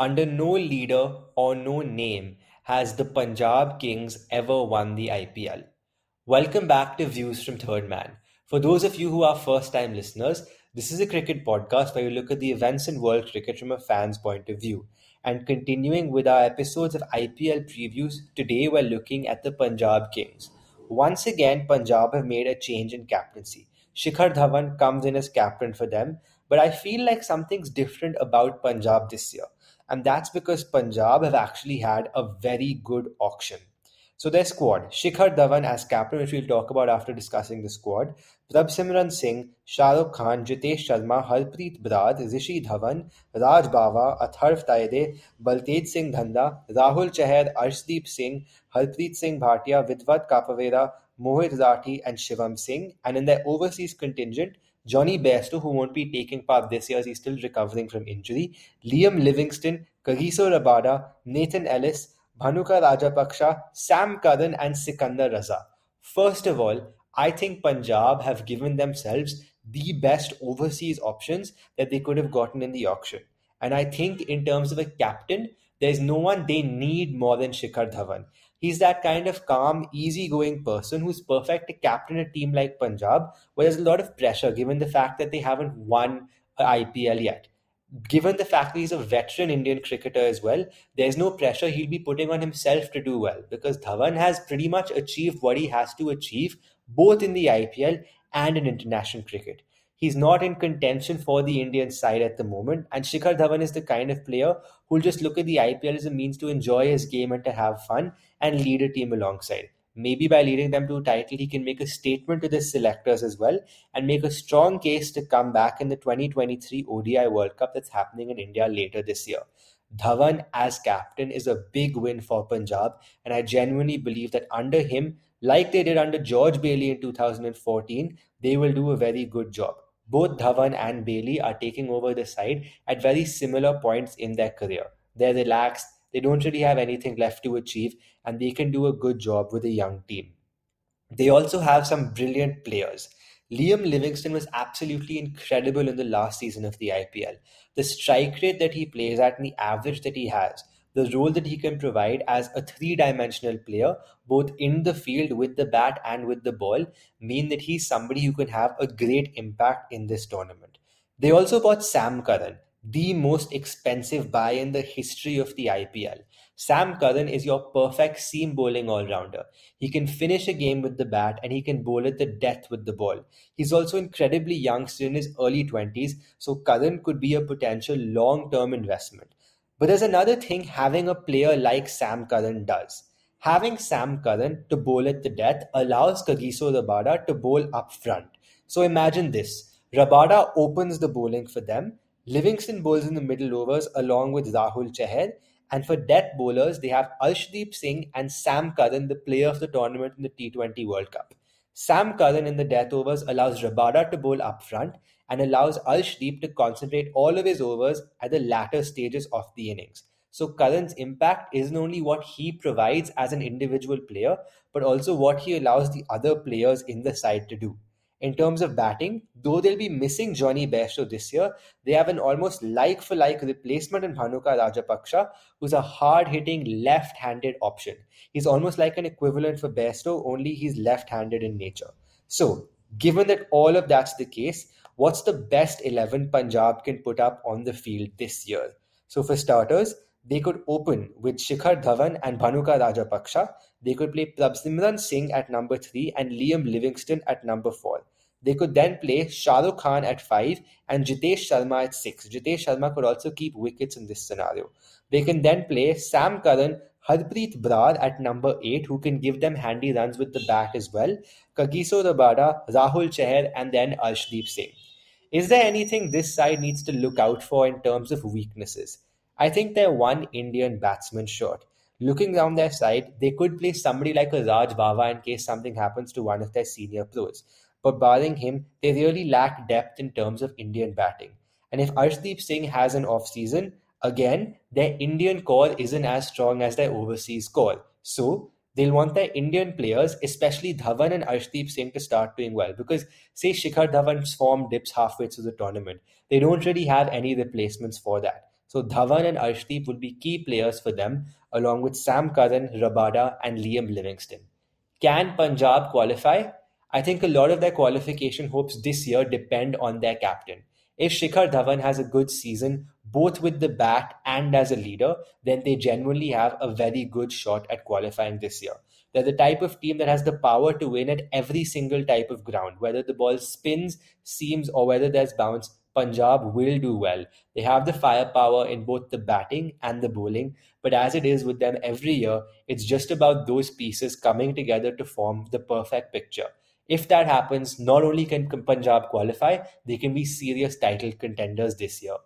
Under no leader or no name has the Punjab Kings ever won the IPL. Welcome back to Views from Third Man. For those of you who are first time listeners, this is a cricket podcast where we look at the events in world cricket from a fan's point of view. And continuing with our episodes of IPL previews, today we're looking at the Punjab Kings. Once again, Punjab have made a change in captaincy. Shikhar Dhawan comes in as captain for them, but I feel like something's different about Punjab this year and that's because Punjab have actually had a very good auction. So their squad, Shikhar Dhawan as captain, which we'll talk about after discussing the squad, Prabh Singh, Shahrukh Khan, Jitesh Sharma, Harpreet Brar, Rishi Dhawan, Raj Bawa, Atharv Taide, Baltej Singh Dhanda, Rahul Chahar, Arshdeep Singh, Harpreet Singh Bhatia, Vidwat Kapavera, Mohit Rathi and Shivam Singh. And in their overseas contingent, Jonny Bairstow, who won't be taking part this year as he's still recovering from injury, Liam Livingstone, Kagiso Rabada, Nathan Ellis, Bhanuka Rajapaksa, Sam Curran, and Sikandar Raza. First of all, I think Punjab have given themselves the best overseas options that they could have gotten in the auction. And I think, in terms of a captain, there's no one they need more than Shikhar Dhawan. He's that kind of calm, easygoing person who's perfect to captain a team like Punjab, where there's a lot of pressure given the fact that they haven't won an IPL yet. Given the fact that he's a veteran Indian cricketer as well, there's no pressure he'll be putting on himself to do well because Dhawan has pretty much achieved what he has to achieve both in the IPL and in international cricket. He's not in contention for the Indian side at the moment. And Shikhar Dhawan is the kind of player who'll just look at the IPL as a means to enjoy his game and to have fun and lead a team alongside. Maybe by leading them to a title, he can make a statement to the selectors as well and make a strong case to come back in the 2023 ODI World Cup that's happening in India later this year. Dhawan as captain is a big win for Punjab, and I genuinely believe that under him, like they did under George Bailey in 2014, they will do a very good job. Both Dhawan and Bailey are taking over the side at very similar points in their career. They're relaxed, they don't really have anything left to achieve, and they can do a good job with a young team. They also have some brilliant players. Liam Livingstone was absolutely incredible in the last season of the IPL. The strike rate that he plays at and the average that he has the role that he can provide as a three dimensional player, both in the field with the bat and with the ball, mean that he's somebody who can have a great impact in this tournament. They also bought Sam Curran, the most expensive buy in the history of the IPL. Sam Curran is your perfect seam bowling all rounder. He can finish a game with the bat and he can bowl at the death with the ball. He's also incredibly young, still in his early 20s, so Curran could be a potential long term investment. But there's another thing having a player like Sam Curran does. Having Sam Curran to bowl at the death allows Kagiso Rabada to bowl up front. So imagine this. Rabada opens the bowling for them. Livingstone bowls in the middle overs along with Rahul Chahar. And for death bowlers, they have Arshdeep Singh and Sam Curran, the player of the tournament in the T20 World Cup. Sam Curran in the death overs allows Rabada to bowl up front and allows Arshdeep to concentrate all of his overs at the latter stages of the innings. So Curran's impact isn't only what he provides as an individual player, but also what he allows the other players in the side to do. In terms of batting, though they'll be missing Jonny Bairstow this year, they have an almost like for like replacement in Bhanuka Rajapaksa, who's a hard hitting left handed option. He's almost like an equivalent for Bairstow, only he's left handed in nature. So, given that all of that's the case, what's the best 11 Punjab can put up on the field this year? So, for starters, they could open with Shikhar Dhawan and Bhanuka Rajapaksa. They could play Prabhsimran Singh at number 3 and Liam Livingstone at number 4. They could then play Shahrukh Khan at 5 and Jitesh Sharma at 6. Jitesh Sharma could also keep wickets in this scenario. They can then play Sam Curran, Harpreet Brar at number 8, who can give them handy runs with the bat as well, Kagiso Rabada, Rahul Chahar, and then Arshdeep Singh. Is there anything this side needs to look out for in terms of weaknesses? I think they're one Indian batsman short. Looking down their side, they could play somebody like a Raj Bawa in case something happens to one of their senior pros. But barring him, they really lack depth in terms of Indian batting. And if Arshdeep Singh has an off season, again, their Indian core isn't as strong as their overseas core. So they'll want their Indian players, especially Dhawan and Arshdeep Singh, to start doing well. Because say Shikhar Dhawan's form dips halfway through the tournament, they don't really have any replacements for that. So Dhawan and Arshdeep will be key players for them, along with Sam Curran, Rabada, and Liam Livingstone. Can Punjab qualify? I think a lot of their qualification hopes this year depend on their captain. If Shikhar Dhawan has a good season, both with the bat and as a leader, then they genuinely have a very good shot at qualifying this year. They're the type of team that has the power to win at every single type of ground, whether the ball spins, seams, or whether there's bounce. Punjab will do well. They have the firepower in both the batting and the bowling, but as it is with them every year, it's just about those pieces coming together to form the perfect picture. If that happens, not only can Punjab qualify, they can be serious title contenders this year.